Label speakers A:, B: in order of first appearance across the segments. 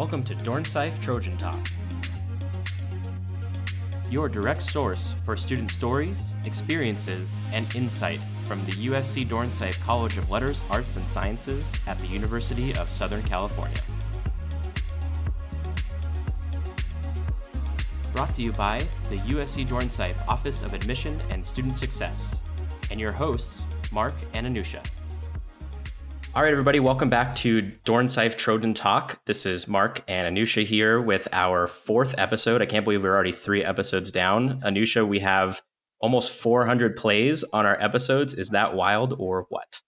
A: Welcome to Dornsife Trojan Talk, your direct source for student stories, experiences, and insight from the USC Dornsife College of Letters, Arts, and Sciences at the University of Southern California. Brought to you by the USC Dornsife Office of Admission and Student Success, and your hosts, Mark and Anusha. All right, everybody, welcome back to Dornsife Trojan Talk. This is Mark and Anusha here with our fourth episode. I can't believe we're already three episodes down. Anusha, we have almost 400 plays on our episodes. Is that wild or what?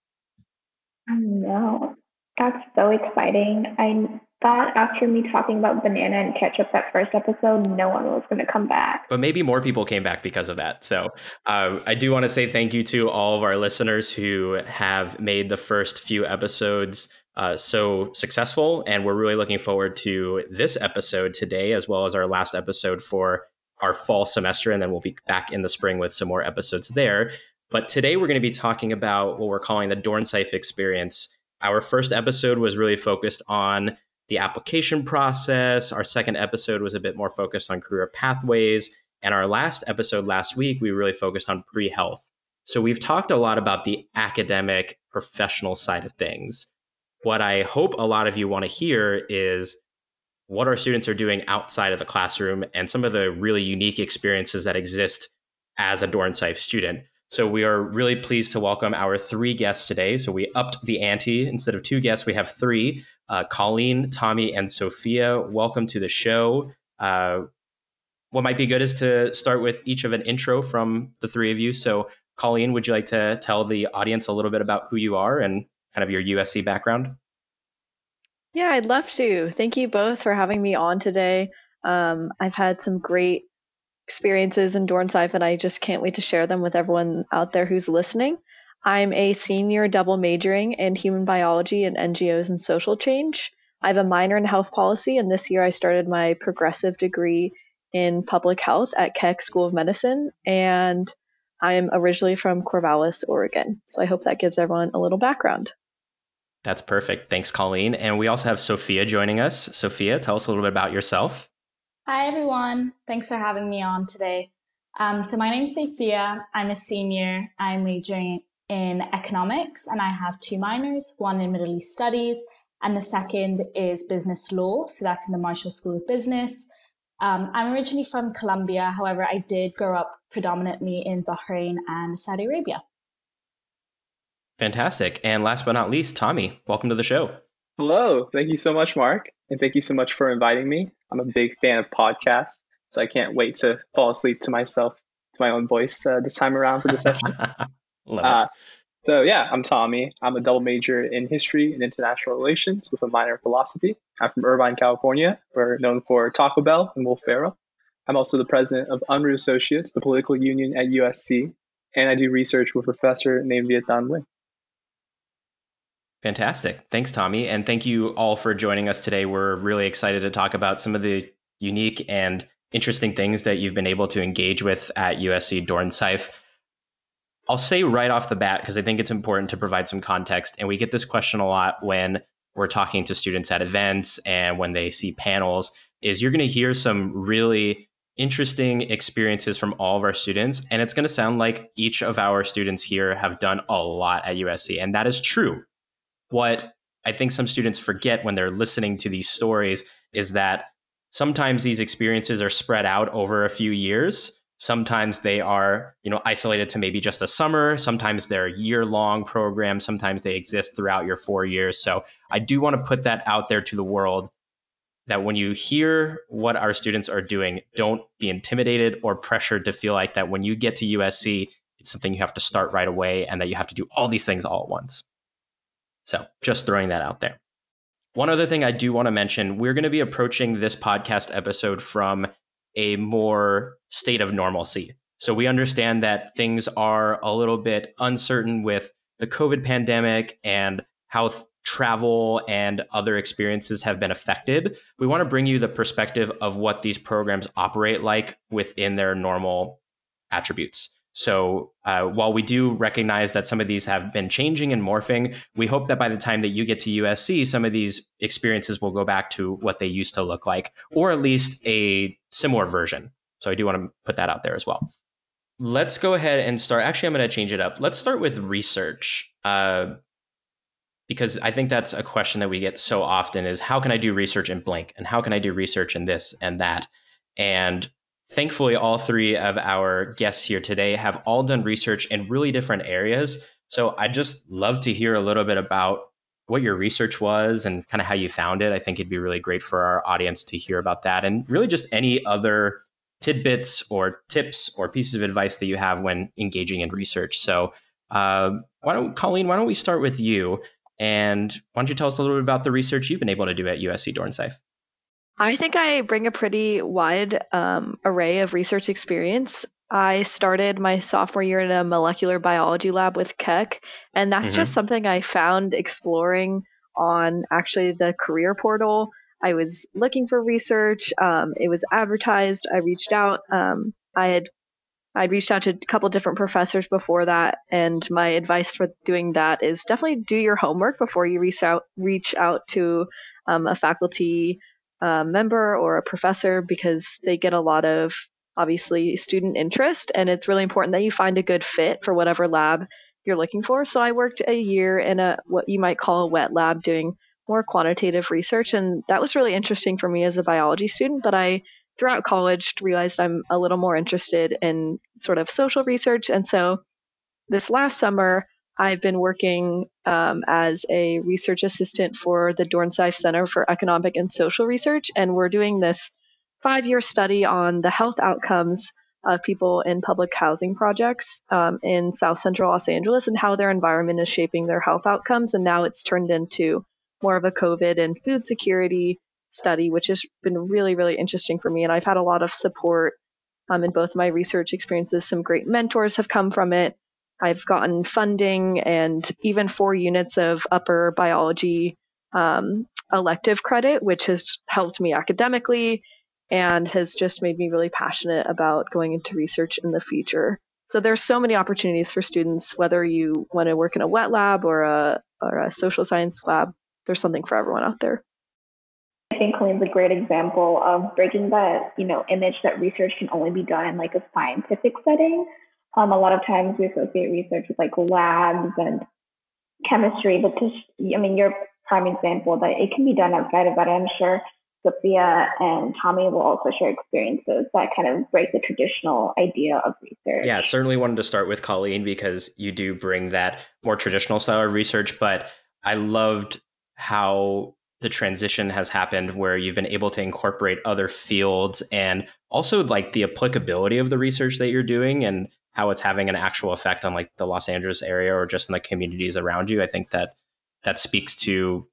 B: No. That's so exciting. I thought after me talking about banana and ketchup that first episode, no one was going to come back.
A: But maybe more people came back because of that. So uh, I do want to say thank you to all of our listeners who have made the first few episodes uh, so successful. And we're really looking forward to this episode today, as well as our last episode for our fall semester. And then we'll be back in the spring with some more episodes there. But today we're going to be talking about what we're calling the Dornsife experience. Our first episode was really focused on the application process. Our second episode was a bit more focused on career pathways. And our last episode last week, we really focused on pre health. So we've talked a lot about the academic, professional side of things. What I hope a lot of you want to hear is what our students are doing outside of the classroom and some of the really unique experiences that exist as a Dornsife student. So we are really pleased to welcome our three guests today. So we upped the ante. Instead of two guests, we have three uh, Colleen, Tommy, and Sophia. Welcome to the show. Uh, what might be good is to start with each of an intro from the three of you. So, Colleen, would you like to tell the audience a little bit about who you are and kind of your USC background?
C: Yeah, I'd love to. Thank you both for having me on today. Um, I've had some great experiences in Dornsife, and I just can't wait to share them with everyone out there who's listening. I'm a senior double majoring in human biology and NGOs and social change. I have a minor in health policy, and this year I started my progressive degree in public health at Keck School of Medicine. And I am originally from Corvallis, Oregon. So I hope that gives everyone a little background.
A: That's perfect. Thanks, Colleen. And we also have Sophia joining us. Sophia, tell us a little bit about yourself.
D: Hi, everyone. Thanks for having me on today. Um, so my name is Sophia. I'm a senior. I'm majoring in economics and I have two minors, one in Middle East Studies and the second is business law. So that's in the Marshall School of Business. Um, I'm originally from Colombia. However, I did grow up predominantly in Bahrain and Saudi Arabia.
A: Fantastic. And last but not least, Tommy, welcome to the show.
E: Hello. Thank you so much, Mark. And thank you so much for inviting me. I'm a big fan of podcasts, so I can't wait to fall asleep to myself, to my own voice uh, this time around for the session. uh, so yeah, I'm Tommy. I'm a double major in history and international relations with a minor in philosophy. I'm from Irvine, California. We're known for Taco Bell and Will Ferrell. I'm also the president of Unruh Associates, the political union at USC, and I do research with a professor named Viet Thanh Nguyen.
A: Fantastic. Thanks, Tommy. And thank you all for joining us today. We're really excited to talk about some of the unique and interesting things that you've been able to engage with at USC Dornsife. I'll say right off the bat, because I think it's important to provide some context. And we get this question a lot when we're talking to students at events and when they see panels, is you're going to hear some really interesting experiences from all of our students. And it's going to sound like each of our students here have done a lot at USC. And that is true. What I think some students forget when they're listening to these stories is that sometimes these experiences are spread out over a few years Sometimes they are, you know, isolated to maybe just a summer. Sometimes they're a year-long programs. Sometimes they exist throughout your four years. So I do want to put that out there to the world that when you hear what our students are doing, don't be intimidated or pressured to feel like that when you get to USC, it's something you have to start right away and that you have to do all these things all at once. So just throwing that out there. One other thing I do want to mention we're going to be approaching this podcast episode from a more state of normalcy. So we understand that things are a little bit uncertain with the COVID pandemic and how th- travel and other experiences have been affected. We want to bring you the perspective of what these programs operate like within their normal attributes. So uh, while we do recognize that some of these have been changing and morphing, we hope that by the time that you get to USC, some of these experiences will go back to what they used to look like, or at least a similar version. So I do want to put that out there as well. Let's go ahead and start. Actually, I'm going to change it up. Let's start with research. Uh, because I think that's a question that we get so often is how can I do research in blank and how can I do research in this and that? And thankfully, all three of our guests here today have all done research in really different areas. So I'd just love to hear a little bit about what your research was and kind of how you found it. I think it'd be really great for our audience to hear about that and really just any other tidbits or tips or pieces of advice that you have when engaging in research. So, uh, why don't Colleen? Why don't we start with you? And why don't you tell us a little bit about the research you've been able to do at USC Dornsife?
C: I think I bring a pretty wide um, array of research experience. I started my sophomore year in a molecular biology lab with Keck, and that's mm-hmm. just something I found exploring on actually the career portal. I was looking for research. Um, it was advertised. I reached out. Um, I had I'd reached out to a couple different professors before that, and my advice for doing that is definitely do your homework before you reach out reach out to um, a faculty uh, member or a professor because they get a lot of obviously student interest, and it's really important that you find a good fit for whatever lab you're looking for. So I worked a year in a what you might call a wet lab doing more quantitative research, and that was really interesting for me as a biology student. But I throughout college realized I'm a little more interested in sort of social research. And so this last summer, I've been working um, as a research assistant for the Dornsife Center for Economic and Social Research. And we're doing this five year study on the health outcomes of people in public housing projects um, in South Central Los Angeles and how their environment is shaping their health outcomes. And now it's turned into more of a COVID and food security study, which has been really, really interesting for me. And I've had a lot of support um, in both my research experiences. Some great mentors have come from it. I've gotten funding and even four units of upper biology um, elective credit, which has helped me academically and has just made me really passionate about going into research in the future. So there's so many opportunities for students, whether you want to work in a wet lab or a or a social science lab. There's something for everyone out there.
B: I think Colleen's a great example of breaking that, you know, image that research can only be done in like a scientific setting. Um, a lot of times we associate research with like labs and chemistry, but to, I mean, you're prime example that it can be done outside of that. I'm sure Sophia and Tommy will also share experiences that kind of break the traditional idea of research.
A: Yeah, certainly wanted to start with Colleen because you do bring that more traditional style of research, but I loved how the transition has happened where you've been able to incorporate other fields and also like the applicability of the research that you're doing and how it's having an actual effect on like the Los Angeles area or just in the communities around you. I think that that speaks to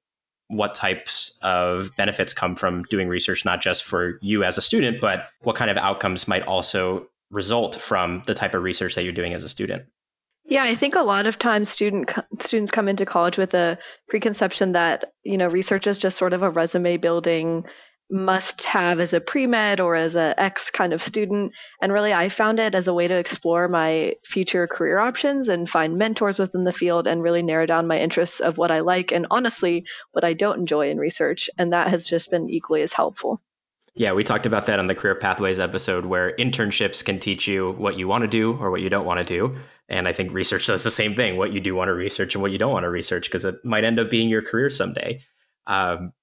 A: what types of benefits come from doing research, not just for you as a student, but what kind of outcomes might also result from the type of research that you're doing as a student.
C: Yeah, I think a lot of times student students come into college with a preconception that you know research is just sort of a resume building must have as a pre-med or as a X kind of student. And really, I found it as a way to explore my future career options and find mentors within the field and really narrow down my interests of what I like and honestly, what I don't enjoy in research. And that has just been equally as helpful.
A: Yeah, we talked about that on the Career Pathways episode where internships can teach you what you want to do or what you don't want to do. And I think research does the same thing what you do want to research and what you don't want to research because it might end up being your career someday. Um,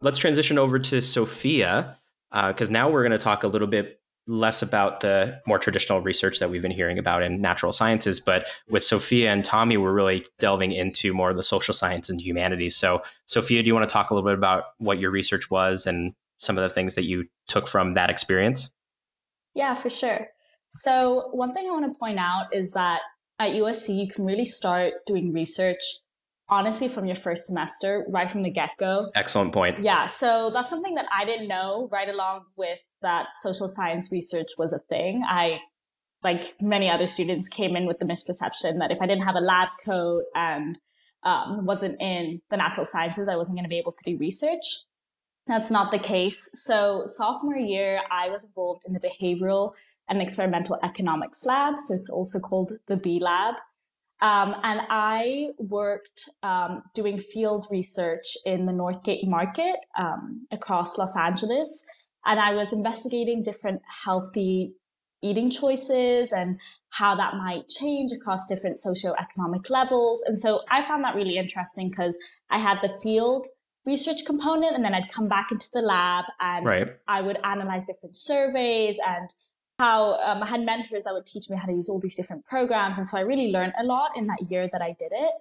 A: let's transition over to Sophia because uh, now we're going to talk a little bit less about the more traditional research that we've been hearing about in natural sciences. But with Sophia and Tommy, we're really delving into more of the social science and humanities. So, Sophia, do you want to talk a little bit about what your research was and some of the things that you took from that experience?
D: Yeah, for sure. So, one thing I want to point out is that at USC, you can really start doing research honestly from your first semester, right from the get go.
A: Excellent point.
D: Yeah. So, that's something that I didn't know right along with that social science research was a thing. I, like many other students, came in with the misperception that if I didn't have a lab coat and um, wasn't in the natural sciences, I wasn't going to be able to do research. That's not the case. So, sophomore year, I was involved in the behavioral and experimental economics lab. So it's also called the B Lab. Um, and I worked um, doing field research in the Northgate market um, across Los Angeles. And I was investigating different healthy eating choices and how that might change across different socioeconomic levels. And so I found that really interesting because I had the field research component and then I'd come back into the lab and right. I would analyze different surveys and how um, I had mentors that would teach me how to use all these different programs. And so I really learned a lot in that year that I did it.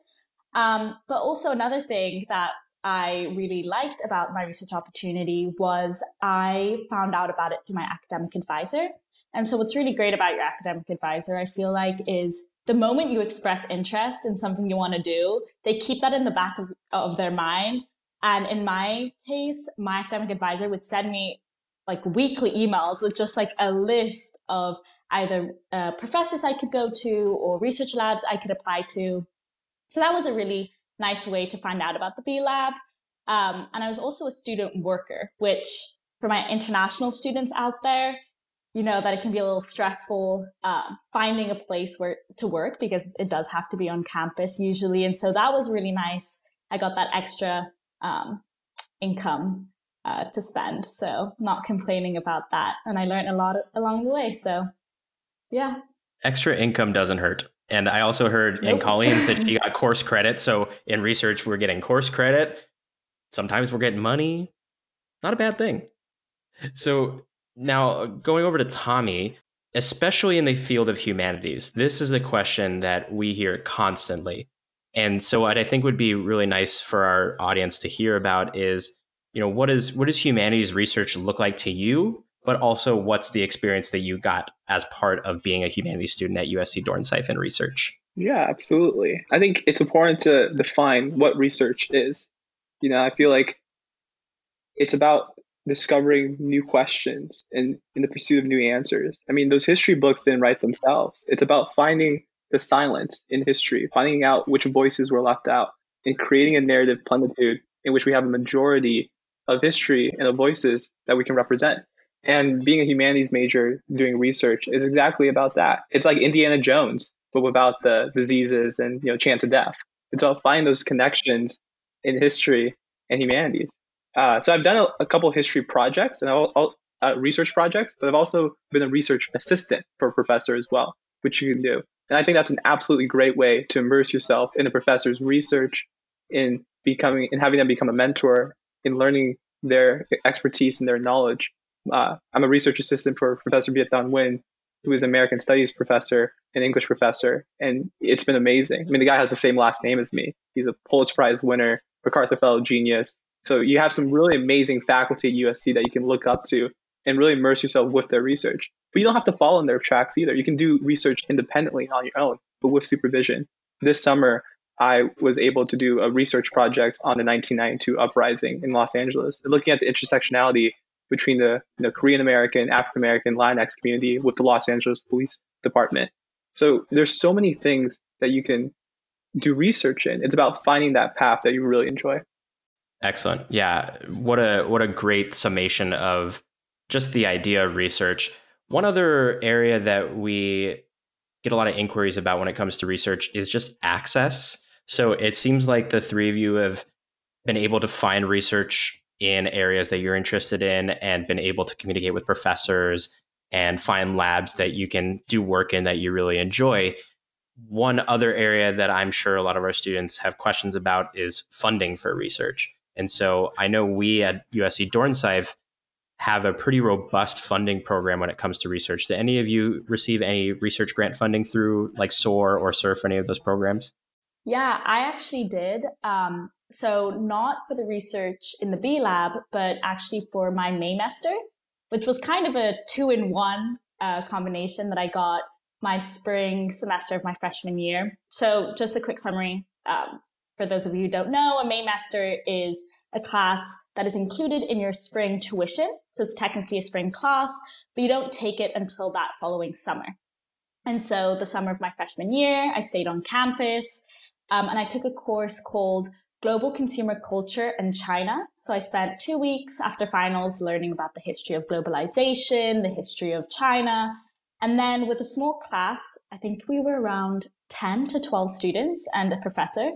D: Um, but also another thing that I really liked about my research opportunity was I found out about it through my academic advisor. And so what's really great about your academic advisor, I feel like, is the moment you express interest in something you want to do, they keep that in the back of, of their mind. And in my case, my academic advisor would send me like weekly emails with just like a list of either uh, professors I could go to or research labs I could apply to. So that was a really nice way to find out about the B Lab. Um, and I was also a student worker, which for my international students out there, you know that it can be a little stressful uh, finding a place where to work because it does have to be on campus usually. And so that was really nice. I got that extra um, income uh, to spend. So not complaining about that. And I learned a lot along the way. So yeah.
A: Extra income doesn't hurt. And I also heard nope. in Colleen's that she got course credit. So in research, we're getting course credit. Sometimes we're getting money. Not a bad thing. So now going over to Tommy, especially in the field of humanities, this is a question that we hear constantly. And so what I think would be really nice for our audience to hear about is you know what is what does humanities research look like to you but also what's the experience that you got as part of being a humanities student at usc dornsife and research?
E: Yeah absolutely. I think it's important to define what research is. You know i feel like it's about discovering new questions and in the pursuit of new answers. I mean those history books didn't write themselves. It's about finding the silence in history finding out which voices were left out and creating a narrative plenitude in which we have a majority of history and of voices that we can represent. And being a humanities major doing research is exactly about that. It's like Indiana Jones, but without the diseases and you know chance of death. It's about finding those connections in history and humanities. Uh, so I've done a, a couple history projects and I'll, I'll, uh, research projects, but I've also been a research assistant for a professor as well, which you can do. And I think that's an absolutely great way to immerse yourself in a professor's research, in becoming, in having them become a mentor, in learning their expertise and their knowledge. Uh, I'm a research assistant for Professor Viet Thanh Nguyen, who is an American Studies professor and English professor, and it's been amazing. I mean, the guy has the same last name as me. He's a Pulitzer Prize winner, MacArthur Fellow genius. So you have some really amazing faculty at USC that you can look up to and really immerse yourself with their research. But you don't have to follow in their tracks either. You can do research independently on your own, but with supervision. This summer, I was able to do a research project on the 1992 uprising in Los Angeles, looking at the intersectionality between the you know, Korean American, African American, Latinx community with the Los Angeles Police Department. So there's so many things that you can do research in. It's about finding that path that you really enjoy.
A: Excellent. Yeah. What a what a great summation of just the idea of research. One other area that we get a lot of inquiries about when it comes to research is just access. So it seems like the three of you have been able to find research in areas that you're interested in and been able to communicate with professors and find labs that you can do work in that you really enjoy. One other area that I'm sure a lot of our students have questions about is funding for research. And so I know we at USC Dornsife have a pretty robust funding program when it comes to research. Do any of you receive any research grant funding through like SOAR or SURF, any of those programs?
D: Yeah, I actually did. Um, so not for the research in the B lab, but actually for my Maymester, which was kind of a two in one uh, combination that I got my spring semester of my freshman year. So just a quick summary. Um, for those of you who don't know, a Maymester is a class that is included in your spring tuition. So it's technically a spring class, but you don't take it until that following summer. And so the summer of my freshman year, I stayed on campus um, and I took a course called Global Consumer Culture and China. So I spent two weeks after finals learning about the history of globalization, the history of China, And then with a small class, I think we were around 10 to 12 students and a professor.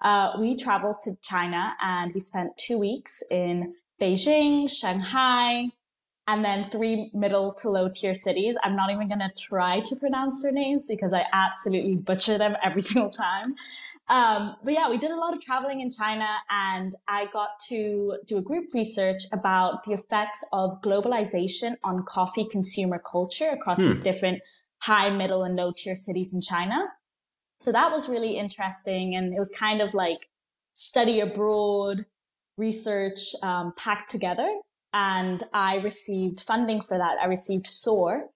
D: Uh, we traveled to China and we spent two weeks in Beijing, Shanghai, and then three middle to low tier cities. I'm not even going to try to pronounce their names because I absolutely butcher them every single time. Um, but yeah, we did a lot of traveling in China and I got to do a group research about the effects of globalization on coffee consumer culture across hmm. these different high, middle, and low tier cities in China. So that was really interesting. And it was kind of like study abroad research um, packed together and I received funding for that. I received SOAR.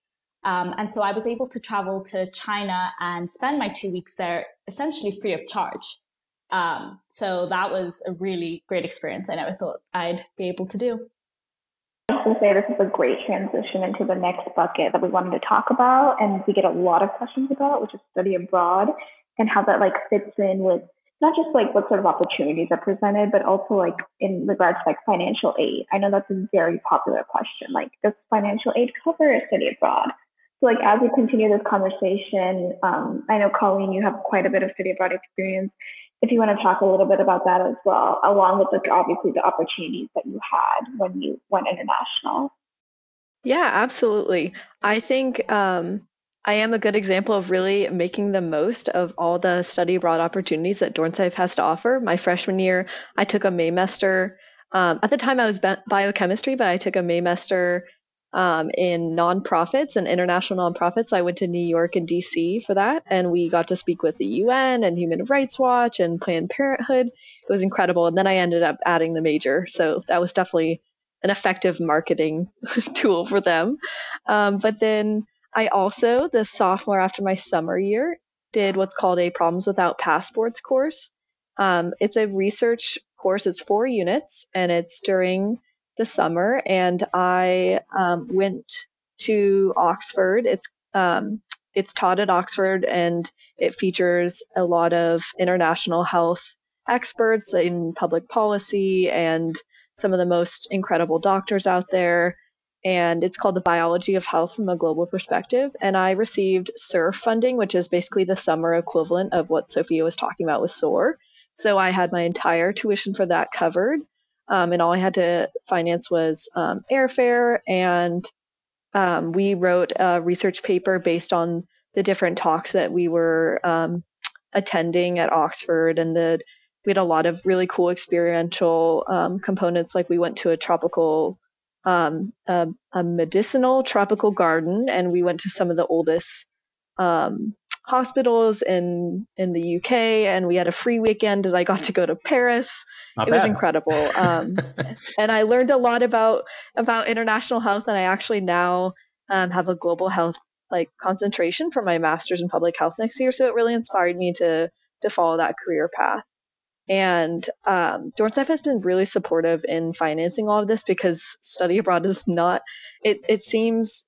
D: Um, and so I was able to travel to China and spend my two weeks there essentially free of charge. Um, so that was a really great experience. I never thought I'd be able to do.
B: I would say this is a great transition into the next bucket that we wanted to talk about and we get a lot of questions about, which is study abroad and how that like fits in with not just like what sort of opportunities are presented, but also like in regards to like financial aid. I know that's a very popular question. Like, does financial aid cover a study abroad? So like as we continue this conversation, um, I know Colleen, you have quite a bit of study abroad experience. If you want to talk a little bit about that as well, along with like obviously the opportunities that you had when you went international.
C: Yeah, absolutely. I think um, I am a good example of really making the most of all the study abroad opportunities that Dornsife has to offer. My freshman year, I took a Maymester. Um, at the time, I was biochemistry, but I took a Maymester um, in nonprofits and international nonprofits. So I went to New York and DC for that, and we got to speak with the UN and Human Rights Watch and Planned Parenthood. It was incredible. And then I ended up adding the major, so that was definitely an effective marketing tool for them. Um, but then I also, the sophomore after my summer year, did what's called a Problems Without Passports course. Um, it's a research course, it's four units, and it's during the summer. And I um, went to Oxford. It's um, it's taught at Oxford, and it features a lot of international health experts in public policy and some of the most incredible doctors out there and it's called the biology of health from a global perspective. And i received SURF funding which is basically the summer equivalent of what sophia was talking about with soar. So i had my entire tuition for that covered um, and all i had to finance was um, airfare and um, we wrote a research paper based on the different talks that we were um, attending at oxford and the we had a lot of really cool experiential um, components like we went to a tropical um, a, a, medicinal tropical garden, and we went to some of the oldest um, hospitals in in the UK, and we had a free weekend, and I got to go to Paris. Not it bad. was incredible, um, and I learned a lot about about international health, and I actually now um, have a global health like concentration for my master's in public health next year. So it really inspired me to to follow that career path. And um, Dornsife has been really supportive in financing all of this because study abroad is not, it, it seems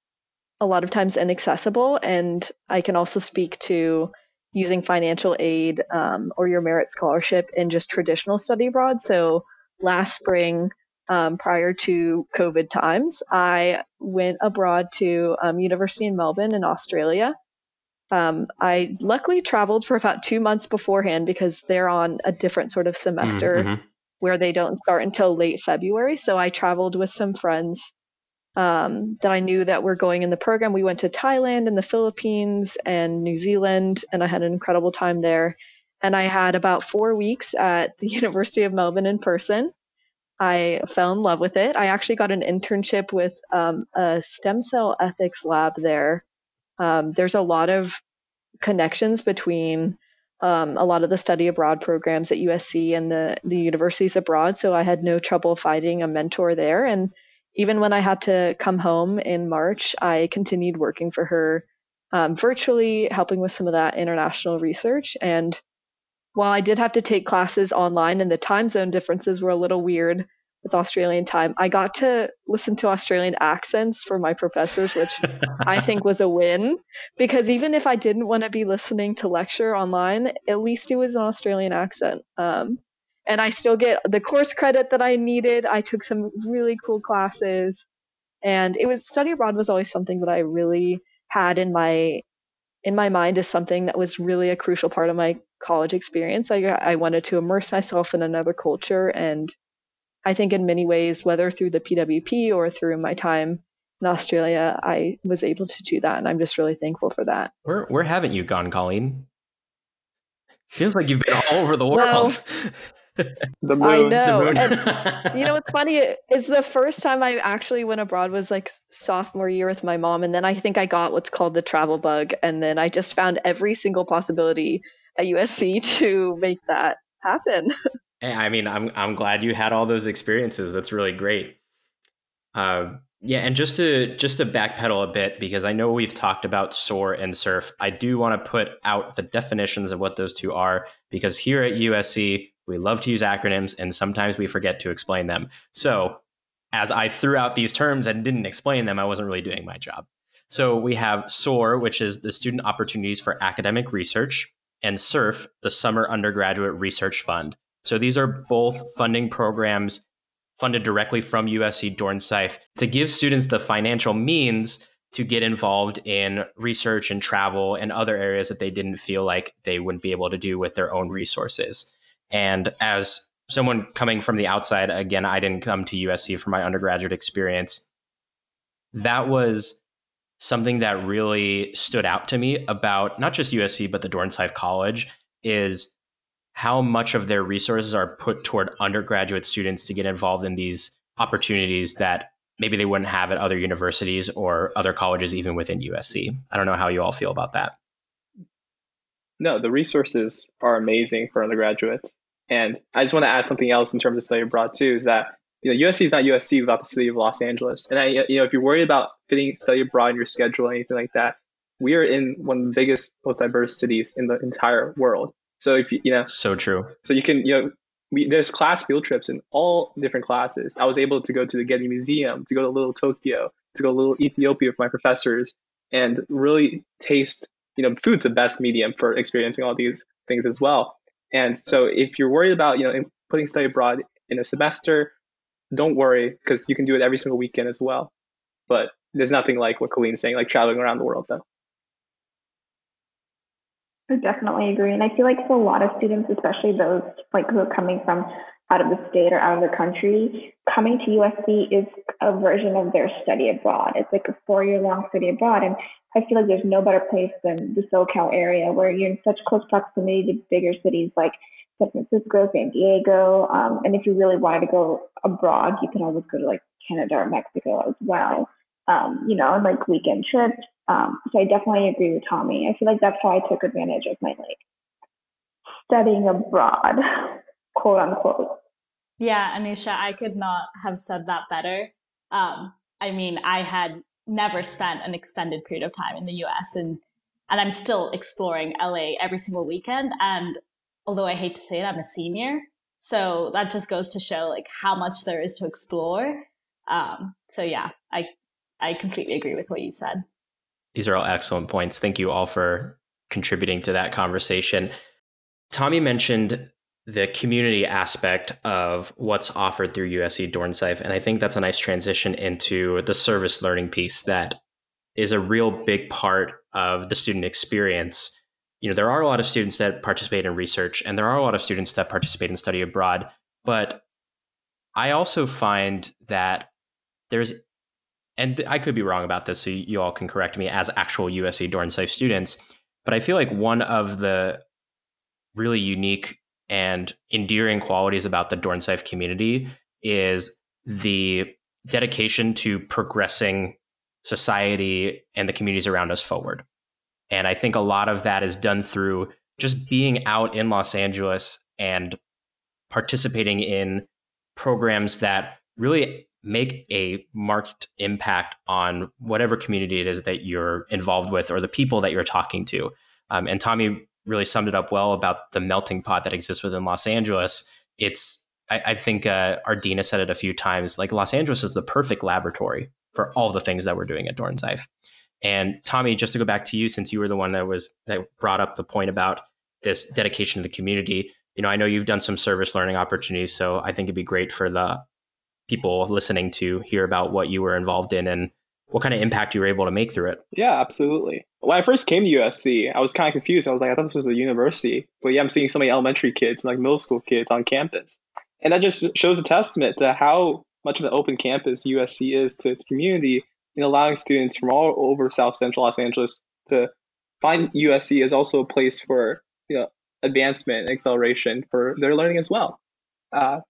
C: a lot of times inaccessible. And I can also speak to using financial aid um, or your merit scholarship in just traditional study abroad. So last spring, um, prior to COVID times, I went abroad to um, University in Melbourne in Australia um, I luckily traveled for about two months beforehand because they're on a different sort of semester mm-hmm. where they don't start until late February. So I traveled with some friends um, that I knew that were going in the program. We went to Thailand and the Philippines and New Zealand, and I had an incredible time there. And I had about four weeks at the University of Melbourne in person. I fell in love with it. I actually got an internship with um, a stem cell ethics lab there um, there's a lot of connections between um, a lot of the study abroad programs at USC and the the universities abroad. So I had no trouble finding a mentor there. And even when I had to come home in March, I continued working for her um, virtually, helping with some of that international research. And while I did have to take classes online and the time zone differences were a little weird, with Australian time. I got to listen to Australian accents for my professors, which I think was a win because even if I didn't want to be listening to lecture online, at least it was an Australian accent. Um, and I still get the course credit that I needed. I took some really cool classes, and it was study abroad was always something that I really had in my in my mind as something that was really a crucial part of my college experience. I I wanted to immerse myself in another culture and I think in many ways, whether through the PWP or through my time in Australia, I was able to do that. And I'm just really thankful for that.
A: Where where haven't you gone, Colleen? Feels like you've been all over the world.
E: Well, the moon. I
C: know. and, you know what's funny is the first time I actually went abroad was like sophomore year with my mom, and then I think I got what's called the travel bug, and then I just found every single possibility at USC to make that happen.
A: I mean, I'm I'm glad you had all those experiences. That's really great. Uh, yeah, and just to just to backpedal a bit because I know we've talked about SOAR and SURF. I do want to put out the definitions of what those two are because here at USC we love to use acronyms and sometimes we forget to explain them. So, as I threw out these terms and didn't explain them, I wasn't really doing my job. So, we have SOAR, which is the Student Opportunities for Academic Research, and SURF, the Summer Undergraduate Research Fund. So, these are both funding programs funded directly from USC Dornsife to give students the financial means to get involved in research and travel and other areas that they didn't feel like they wouldn't be able to do with their own resources. And as someone coming from the outside, again, I didn't come to USC for my undergraduate experience. That was something that really stood out to me about not just USC, but the Dornsife College is how much of their resources are put toward undergraduate students to get involved in these opportunities that maybe they wouldn't have at other universities or other colleges, even within USC. I don't know how you all feel about that.
E: No, the resources are amazing for undergraduates. And I just want to add something else in terms of study abroad too, is that you know USC is not USC without the city of Los Angeles. And I, you know, if you're worried about fitting study abroad in your schedule or anything like that, we are in one of the biggest, most diverse cities in the entire world. So if you, you know,
A: so true.
E: So you can, you know, we, there's class field trips in all different classes. I was able to go to the Getty Museum, to go to Little Tokyo, to go to Little Ethiopia with my professors, and really taste you know, food's the best medium for experiencing all these things as well. And so if you're worried about, you know, putting study abroad in a semester, don't worry because you can do it every single weekend as well. But there's nothing like what Colleen's saying, like traveling around the world though.
B: I definitely agree. And I feel like for a lot of students, especially those like who are coming from out of the state or out of the country, coming to USC is a version of their study abroad. It's like a four-year-long study abroad, and I feel like there's no better place than the SoCal area where you're in such close proximity to bigger cities like San Francisco, San Diego, um, and if you really wanted to go abroad, you can always go to like Canada or Mexico as well. Um, you know, like weekend trips. Um, so I definitely agree with Tommy. I feel like that's how I took advantage of my like studying abroad. quote unquote.
D: Yeah, Anusha, I could not have said that better. Um, I mean, I had never spent an extended period of time in the US and and I'm still exploring LA every single weekend. And although I hate to say it, I'm a senior. So that just goes to show like how much there is to explore. Um, so yeah, I I completely agree with what you said.
A: These are all excellent points. Thank you all for contributing to that conversation. Tommy mentioned the community aspect of what's offered through USC Dornsife. And I think that's a nice transition into the service learning piece that is a real big part of the student experience. You know, there are a lot of students that participate in research and there are a lot of students that participate in study abroad, but I also find that there's and I could be wrong about this, so you all can correct me as actual USC Dornsife students. But I feel like one of the really unique and endearing qualities about the Dornsife community is the dedication to progressing society and the communities around us forward. And I think a lot of that is done through just being out in Los Angeles and participating in programs that really make a marked impact on whatever community it is that you're involved with or the people that you're talking to. Um, and Tommy really summed it up well about the melting pot that exists within Los Angeles. It's I, I think uh, Ardina said it a few times. Like Los Angeles is the perfect laboratory for all the things that we're doing at Dornsife. And Tommy, just to go back to you, since you were the one that was that brought up the point about this dedication to the community, you know, I know you've done some service learning opportunities, so I think it'd be great for the people listening to hear about what you were involved in and what kind of impact you were able to make through it.
E: Yeah, absolutely. When I first came to USC, I was kind of confused. I was like, I thought this was a university, but yeah, I'm seeing so many elementary kids, and like middle school kids on campus, and that just shows a testament to how much of an open campus USC is to its community in allowing students from all over South Central Los Angeles to find USC as also a place for you know advancement and acceleration for their learning as well. Uh,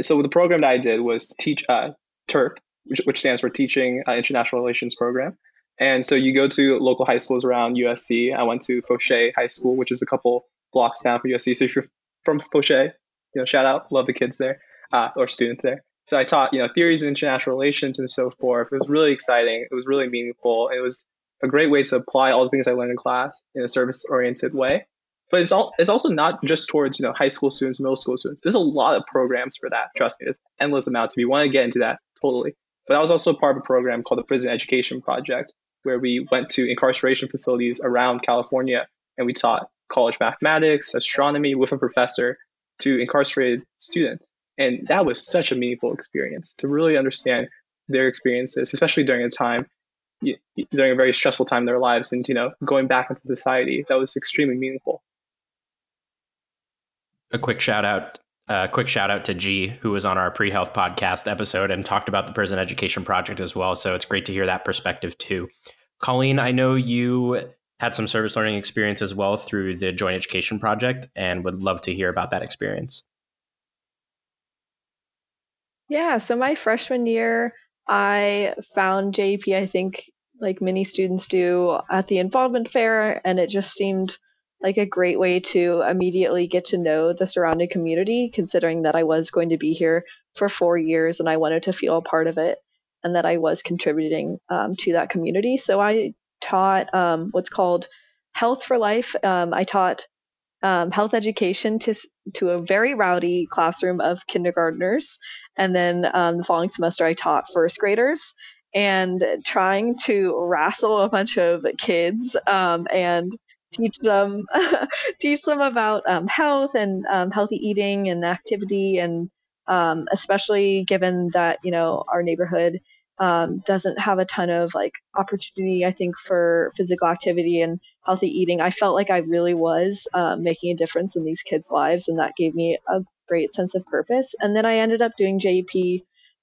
E: so the program that I did was teach uh, TIRP, which, which stands for Teaching uh, International Relations Program. And so you go to local high schools around USC. I went to Foshay High School, which is a couple blocks down from USC. So if you're from Foshay, you know, shout out, love the kids there uh, or students there. So I taught, you know, theories of international relations and so forth. It was really exciting. It was really meaningful. It was a great way to apply all the things I learned in class in a service-oriented way. But it's all it's also not just towards you know high school students, middle school students. There's a lot of programs for that. Trust me, there's endless amounts. If you want to get into that, totally. But I was also part of a program called the Prison Education Project, where we went to incarceration facilities around California and we taught college mathematics, astronomy with a professor to incarcerated students. And that was such a meaningful experience to really understand their experiences, especially during a time during a very stressful time in their lives and you know going back into society that was extremely meaningful
A: a quick shout out a uh, quick shout out to G, who was on our pre health podcast episode and talked about the prison education project as well. So it's great to hear that perspective too. Colleen, I know you had some service learning experience as well through the Joint Education Project and would love to hear about that experience.
C: Yeah, so my freshman year, I found JEP, I think, like many students do, at the involvement fair, and it just seemed like a great way to immediately get to know the surrounding community, considering that I was going to be here for four years and I wanted to feel a part of it and that I was contributing um, to that community. So I taught um, what's called Health for Life. Um, I taught um, health education to to a very rowdy classroom of kindergartners, and then um, the following semester I taught first graders. And trying to wrestle a bunch of kids um, and teach them teach them about um, health and um, healthy eating and activity and um, especially given that you know our neighborhood um, doesn't have a ton of like opportunity i think for physical activity and healthy eating. I felt like i really was uh, making a difference in these kids lives and that gave me a great sense of purpose. And then i ended up doing jep i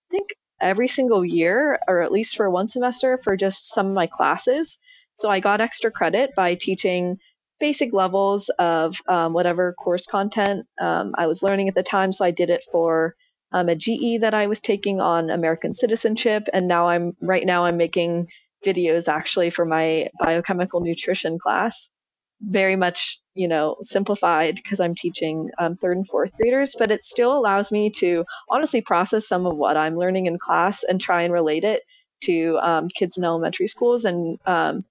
C: think every single year or at least for one semester for just some of my classes so I got extra credit by teaching basic levels of um, whatever course content um, I was learning at the time. So I did it for um, a GE that I was taking on American citizenship, and now I'm right now I'm making videos actually for my biochemical nutrition class. Very much, you know, simplified because I'm teaching um, third and fourth graders, but it still allows me to honestly process some of what I'm learning in class and try and relate it to um, kids in elementary schools and um,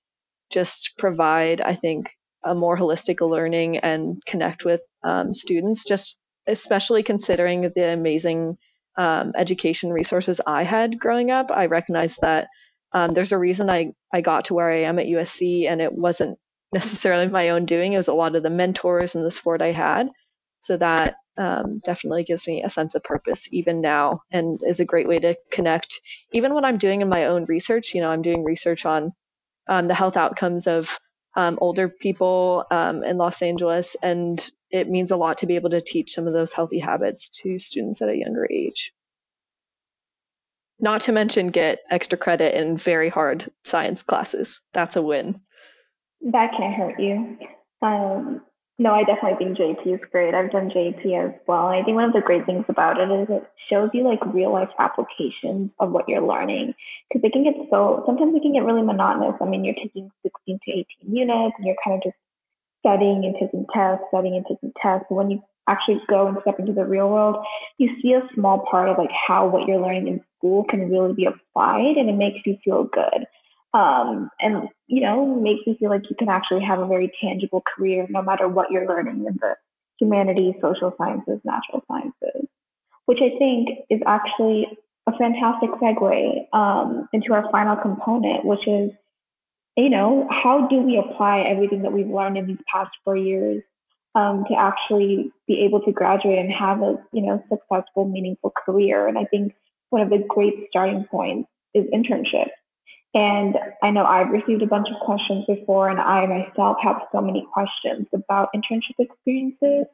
C: just provide, I think, a more holistic learning and connect with um, students, just especially considering the amazing um, education resources I had growing up. I recognize that um, there's a reason I, I got to where I am at USC, and it wasn't necessarily my own doing. It was a lot of the mentors and the support I had. So that um, definitely gives me a sense of purpose even now and is a great way to connect. Even when I'm doing in my own research, you know, I'm doing research on um, the health outcomes of um, older people um, in Los Angeles, and it means a lot to be able to teach some of those healthy habits to students at a younger age. Not to mention get extra credit in very hard science classes. That's a win.
B: That can't hurt you. Um, no, I definitely think JEP is great. I've done JEP as well. I think one of the great things about it is it shows you like real life applications of what you're learning. Because it can get so, sometimes it can get really monotonous. I mean, you're taking 16 to 18 units and you're kind of just studying and taking tests, studying and taking tests. But when you actually go and step into the real world, you see a small part of like how what you're learning in school can really be applied and it makes you feel good um, and you know makes you feel like you can actually have a very tangible career no matter what you're learning in the humanities, social sciences, natural sciences, which I think is actually a fantastic segue um, into our final component, which is, you know, how do we apply everything that we've learned in these past four years um, to actually be able to graduate and have a, you know, successful, meaningful career? And I think one of the great starting points is internship. And I know I've received a bunch of questions before, and I myself have so many questions about internship experiences.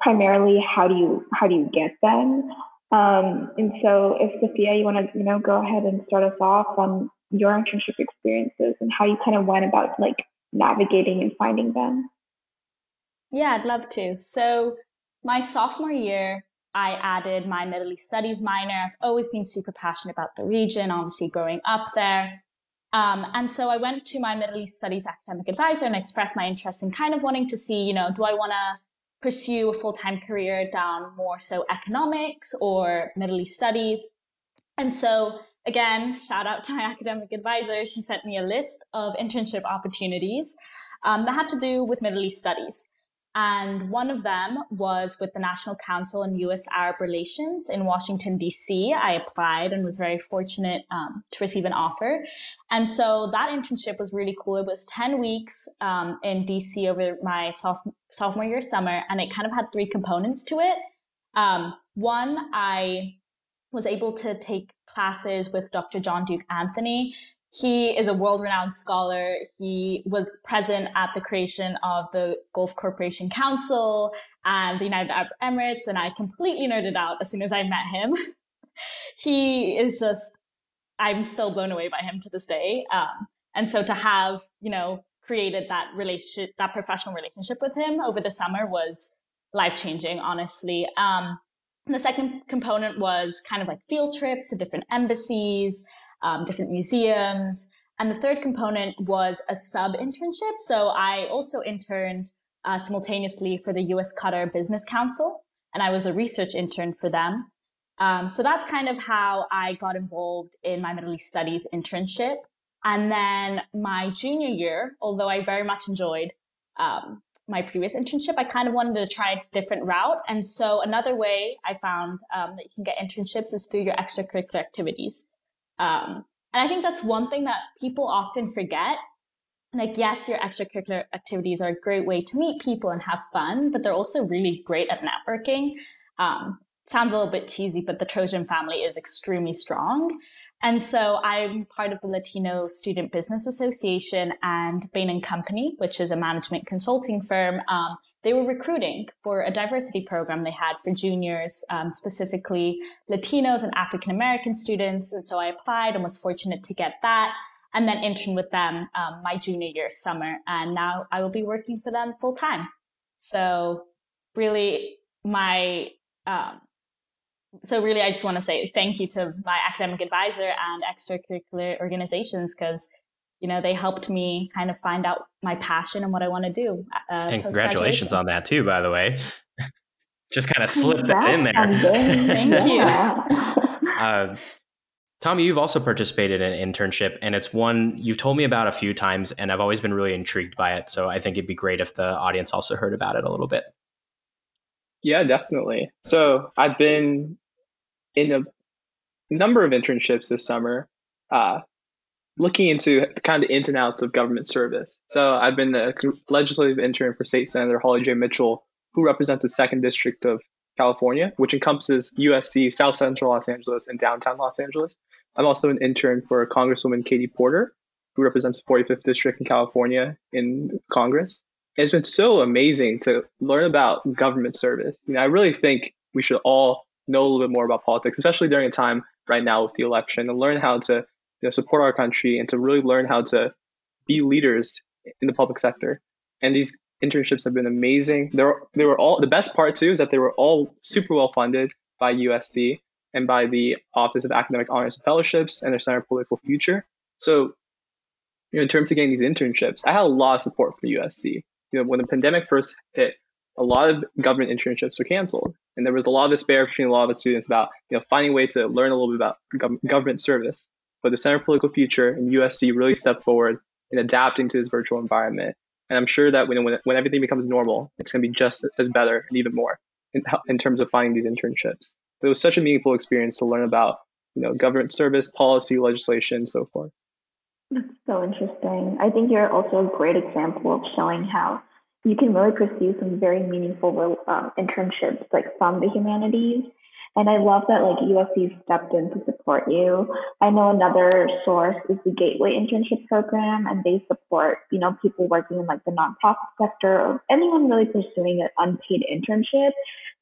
B: Primarily, how do you how do you get them? Um, and so, if Sophia, you want to you know go ahead and start us off on your internship experiences and how you kind of went about like navigating and finding them.
D: Yeah, I'd love to. So, my sophomore year, I added my Middle East Studies minor. I've always been super passionate about the region, obviously growing up there. Um, and so I went to my Middle East Studies academic advisor and expressed my interest in kind of wanting to see, you know, do I want to pursue a full-time career down more so economics or Middle East Studies? And so again, shout out to my academic advisor. She sent me a list of internship opportunities um, that had to do with Middle East Studies. And one of them was with the National Council on U.S. Arab Relations in Washington, D.C. I applied and was very fortunate um, to receive an offer. And so that internship was really cool. It was 10 weeks um, in D.C. over my soph- sophomore year summer, and it kind of had three components to it. Um, one, I was able to take classes with Dr. John Duke Anthony, he is a world renowned scholar. He was present at the creation of the Gulf Cooperation Council and the United Arab Emirates. And I completely nerded out as soon as I met him. he is just, I'm still blown away by him to this day. Um, and so to have, you know, created that relationship, that professional relationship with him over the summer was life changing, honestly. Um, the second component was kind of like field trips to different embassies um, different museums. And the third component was a sub internship. So I also interned uh, simultaneously for the US Qatar Business Council, and I was a research intern for them. Um, so that's kind of how I got involved in my Middle East Studies internship. And then my junior year, although I very much enjoyed um, my previous internship, I kind of wanted to try a different route. And so another way I found um, that you can get internships is through your extracurricular activities. Um, and I think that's one thing that people often forget. Like, yes, your extracurricular activities are a great way to meet people and have fun, but they're also really great at networking. Um, sounds a little bit cheesy, but the Trojan family is extremely strong. And so I'm part of the Latino Student Business Association and Bain and Company, which is a management consulting firm. Um, they were recruiting for a diversity program they had for juniors, um, specifically Latinos and African American students. And so I applied and was fortunate to get that and then intern with them um, my junior year summer. And now I will be working for them full time. So really my um, so really, I just want to say thank you to my academic advisor and extracurricular organizations because you know they helped me kind of find out my passion and what I want to do.
A: Uh, and congratulations on that too, by the way. just kind of slipped that in there.
D: thank you.
A: uh, Tommy, you've also participated in an internship, and it's one you've told me about a few times, and I've always been really intrigued by it. So I think it'd be great if the audience also heard about it a little bit.
E: Yeah, definitely. So I've been in a number of internships this summer, uh, looking into the kind of ins and outs of government service. So I've been a legislative intern for State Senator Holly J. Mitchell, who represents the second district of California, which encompasses USC, South Central Los Angeles, and downtown Los Angeles. I'm also an intern for Congresswoman Katie Porter, who represents the 45th district in California in Congress. And it's been so amazing to learn about government service. You know, I really think we should all know a little bit more about politics, especially during a time right now with the election, and learn how to you know, support our country and to really learn how to be leaders in the public sector. And these internships have been amazing. They were, they were all the best part too is that they were all super well funded by USC and by the Office of Academic Honors and Fellowships and their Center for Political Future. So, you know, in terms of getting these internships, I had a lot of support from USC. You know, when the pandemic first hit, a lot of government internships were canceled. And there was a lot of despair between a lot of the students about you know finding a way to learn a little bit about gov- government service. But the Center for Political Future and USC really stepped forward in adapting to this virtual environment. And I'm sure that when, when, when everything becomes normal, it's going to be just as better and even more in, in terms of finding these internships. It was such a meaningful experience to learn about you know government service, policy, legislation, and so forth.
B: That's so interesting. I think you're also a great example of showing how you can really pursue some very meaningful um, internships like from the humanities And I love that like USC stepped in to support you. I know another source is the Gateway Internship Program and they support, you know, people working in like the nonprofit sector or anyone really pursuing an unpaid internship.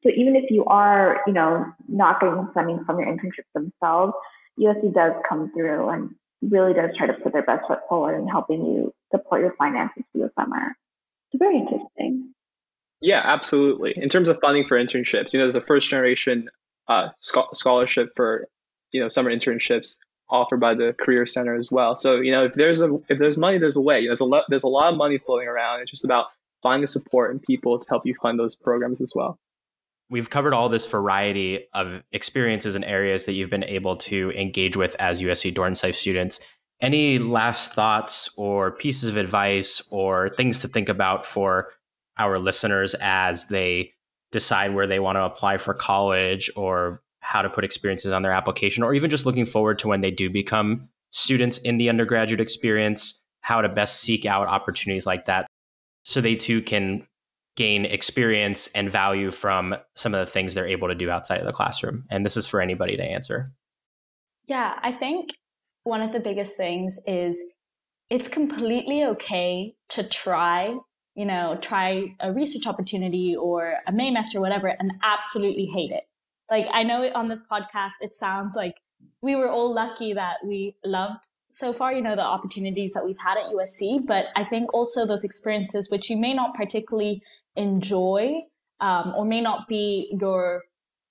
B: So even if you are, you know, not getting funding from your internships themselves, USC does come through and really does try to put their best foot forward in helping you support your finances for the summer. It's very interesting.
E: Yeah, absolutely. In terms of funding for internships, you know, there's a first generation uh, scholarship for you know summer internships offered by the Career Center as well. So you know if there's a if there's money, there's a way. There's a lot there's a lot of money floating around. It's just about finding the support and people to help you fund those programs as well.
A: We've covered all this variety of experiences and areas that you've been able to engage with as USC Dornsife students. Any last thoughts or pieces of advice or things to think about for our listeners as they decide where they want to apply for college or how to put experiences on their application, or even just looking forward to when they do become students in the undergraduate experience, how to best seek out opportunities like that so they too can gain experience and value from some of the things they're able to do outside of the classroom. And this is for anybody to answer.
D: Yeah, I think one of the biggest things is it's completely okay to try you know, try a research opportunity or a Maymester or whatever and absolutely hate it. Like I know on this podcast, it sounds like we were all lucky that we loved so far, you know, the opportunities that we've had at USC, but I think also those experiences which you may not particularly enjoy um, or may not be your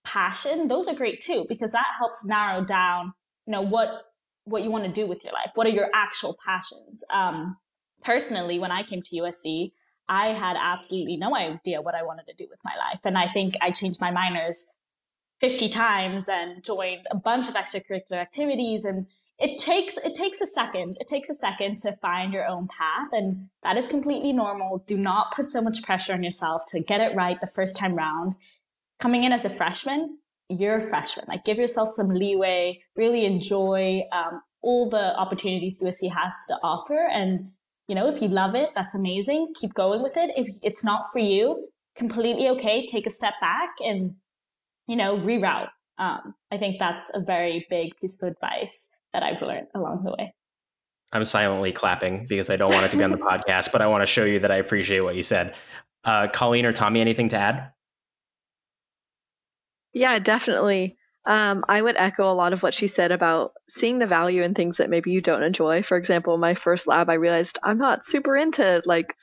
D: passion, those are great too, because that helps narrow down, you know, what what you want to do with your life. What are your actual passions? Um, personally, when I came to USC, I had absolutely no idea what I wanted to do with my life. And I think I changed my minors 50 times and joined a bunch of extracurricular activities and it takes it takes a second it takes a second to find your own path and that is completely normal do not put so much pressure on yourself to get it right the first time round coming in as a freshman you're a freshman like give yourself some leeway really enjoy um, all the opportunities usc has to offer and you know, if you love it, that's amazing. Keep going with it. If it's not for you, completely okay. Take a step back and, you know, reroute. Um, I think that's a very big piece of advice that I've learned along the way.
A: I'm silently clapping because I don't want it to be on the podcast, but I want to show you that I appreciate what you said. Uh, Colleen or Tommy, anything to add?
C: Yeah, definitely. Um, I would echo a lot of what she said about seeing the value in things that maybe you don't enjoy. For example, my first lab, I realized I'm not super into like,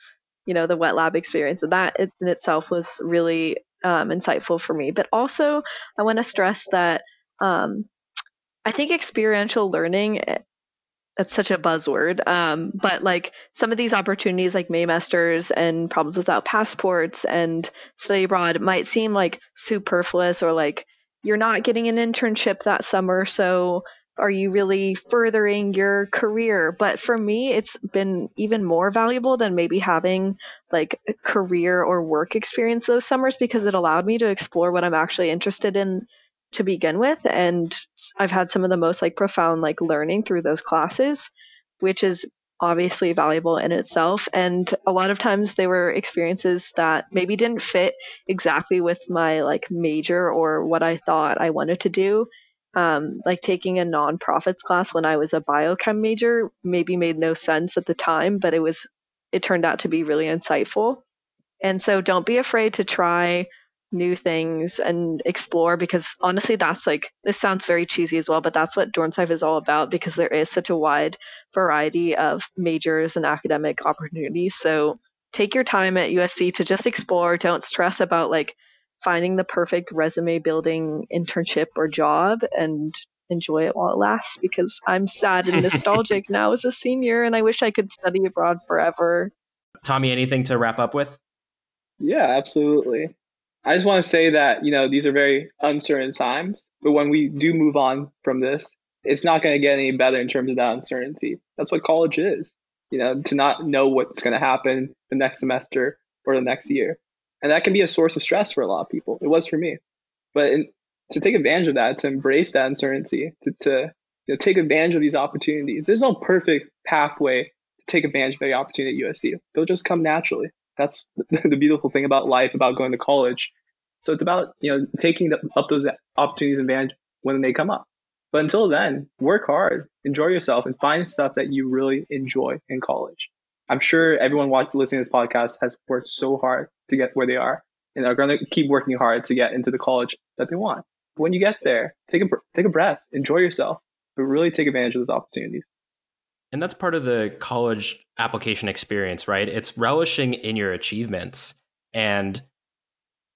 C: you know, the wet lab experience, and that in itself was really um, insightful for me. But also, I want to stress that um, I think experiential learning. That's such a buzzword. Um, but like some of these opportunities, like Maymesters and problems without passports and study abroad, might seem like superfluous or like you're not getting an internship that summer, so are you really furthering your career? But for me, it's been even more valuable than maybe having like career or work experience those summers because it allowed me to explore what I'm actually interested in to begin with. And I've had some of the most like profound like learning through those classes, which is obviously valuable in itself. And a lot of times they were experiences that maybe didn't fit exactly with my like major or what I thought I wanted to do. Um, like taking a nonprofits class when I was a biochem major maybe made no sense at the time, but it was it turned out to be really insightful. And so don't be afraid to try new things and explore because honestly that's like this sounds very cheesy as well but that's what dornsife is all about because there is such a wide variety of majors and academic opportunities. So take your time at usc to just explore. Don't stress about like finding the perfect resume building internship or job and enjoy it while it lasts because i'm sad and nostalgic now as a senior and i wish i could study abroad forever.
A: Tommy anything to wrap up with?
E: Yeah absolutely I just want to say that, you know, these are very uncertain times, but when we do move on from this, it's not going to get any better in terms of that uncertainty. That's what college is, you know, to not know what's going to happen the next semester or the next year. And that can be a source of stress for a lot of people. It was for me. But in, to take advantage of that, to embrace that uncertainty, to, to you know, take advantage of these opportunities, there's no perfect pathway to take advantage of the opportunity at USC. They'll just come naturally. That's the beautiful thing about life, about going to college. So it's about you know taking the, up those opportunities and advantage when they come up. But until then, work hard, enjoy yourself, and find stuff that you really enjoy in college. I'm sure everyone watching, listening to this podcast has worked so hard to get where they are, and are going to keep working hard to get into the college that they want. But when you get there, take a take a breath, enjoy yourself, but really take advantage of those opportunities.
A: And that's part of the college application experience, right? It's relishing in your achievements. And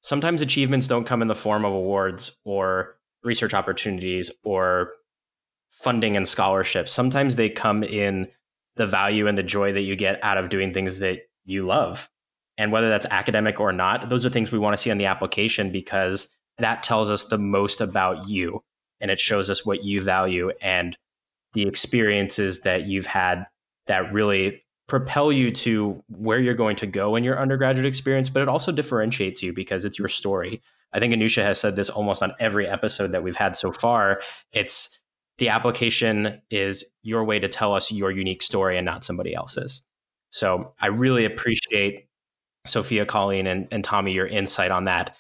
A: sometimes achievements don't come in the form of awards or research opportunities or funding and scholarships. Sometimes they come in the value and the joy that you get out of doing things that you love. And whether that's academic or not, those are things we want to see on the application because that tells us the most about you and it shows us what you value and the experiences that you've had that really propel you to where you're going to go in your undergraduate experience, but it also differentiates you because it's your story. I think Anusha has said this almost on every episode that we've had so far. It's the application is your way to tell us your unique story and not somebody else's. So I really appreciate Sophia, Colleen, and, and Tommy, your insight on that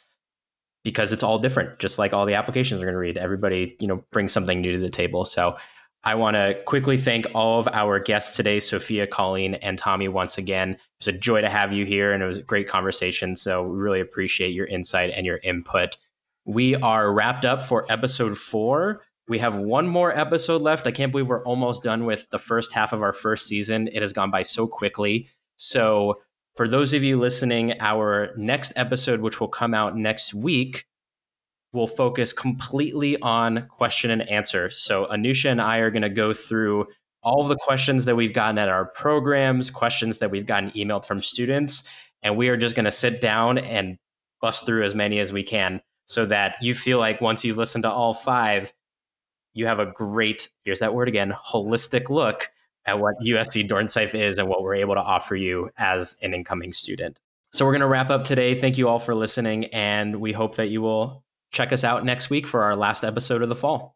A: because it's all different, just like all the applications we're going to read. Everybody, you know, brings something new to the table. So I want to quickly thank all of our guests today, Sophia, Colleen, and Tommy, once again. It was a joy to have you here, and it was a great conversation. So, we really appreciate your insight and your input. We are wrapped up for episode four. We have one more episode left. I can't believe we're almost done with the first half of our first season. It has gone by so quickly. So, for those of you listening, our next episode, which will come out next week, will focus completely on question and answer. So Anusha and I are going to go through all of the questions that we've gotten at our programs, questions that we've gotten emailed from students, and we are just going to sit down and bust through as many as we can so that you feel like once you've listened to all five, you have a great, here's that word again, holistic look at what USC Dornsife is and what we're able to offer you as an incoming student. So we're going to wrap up today. Thank you all for listening, and we hope that you will check us out next week for our last episode of the fall.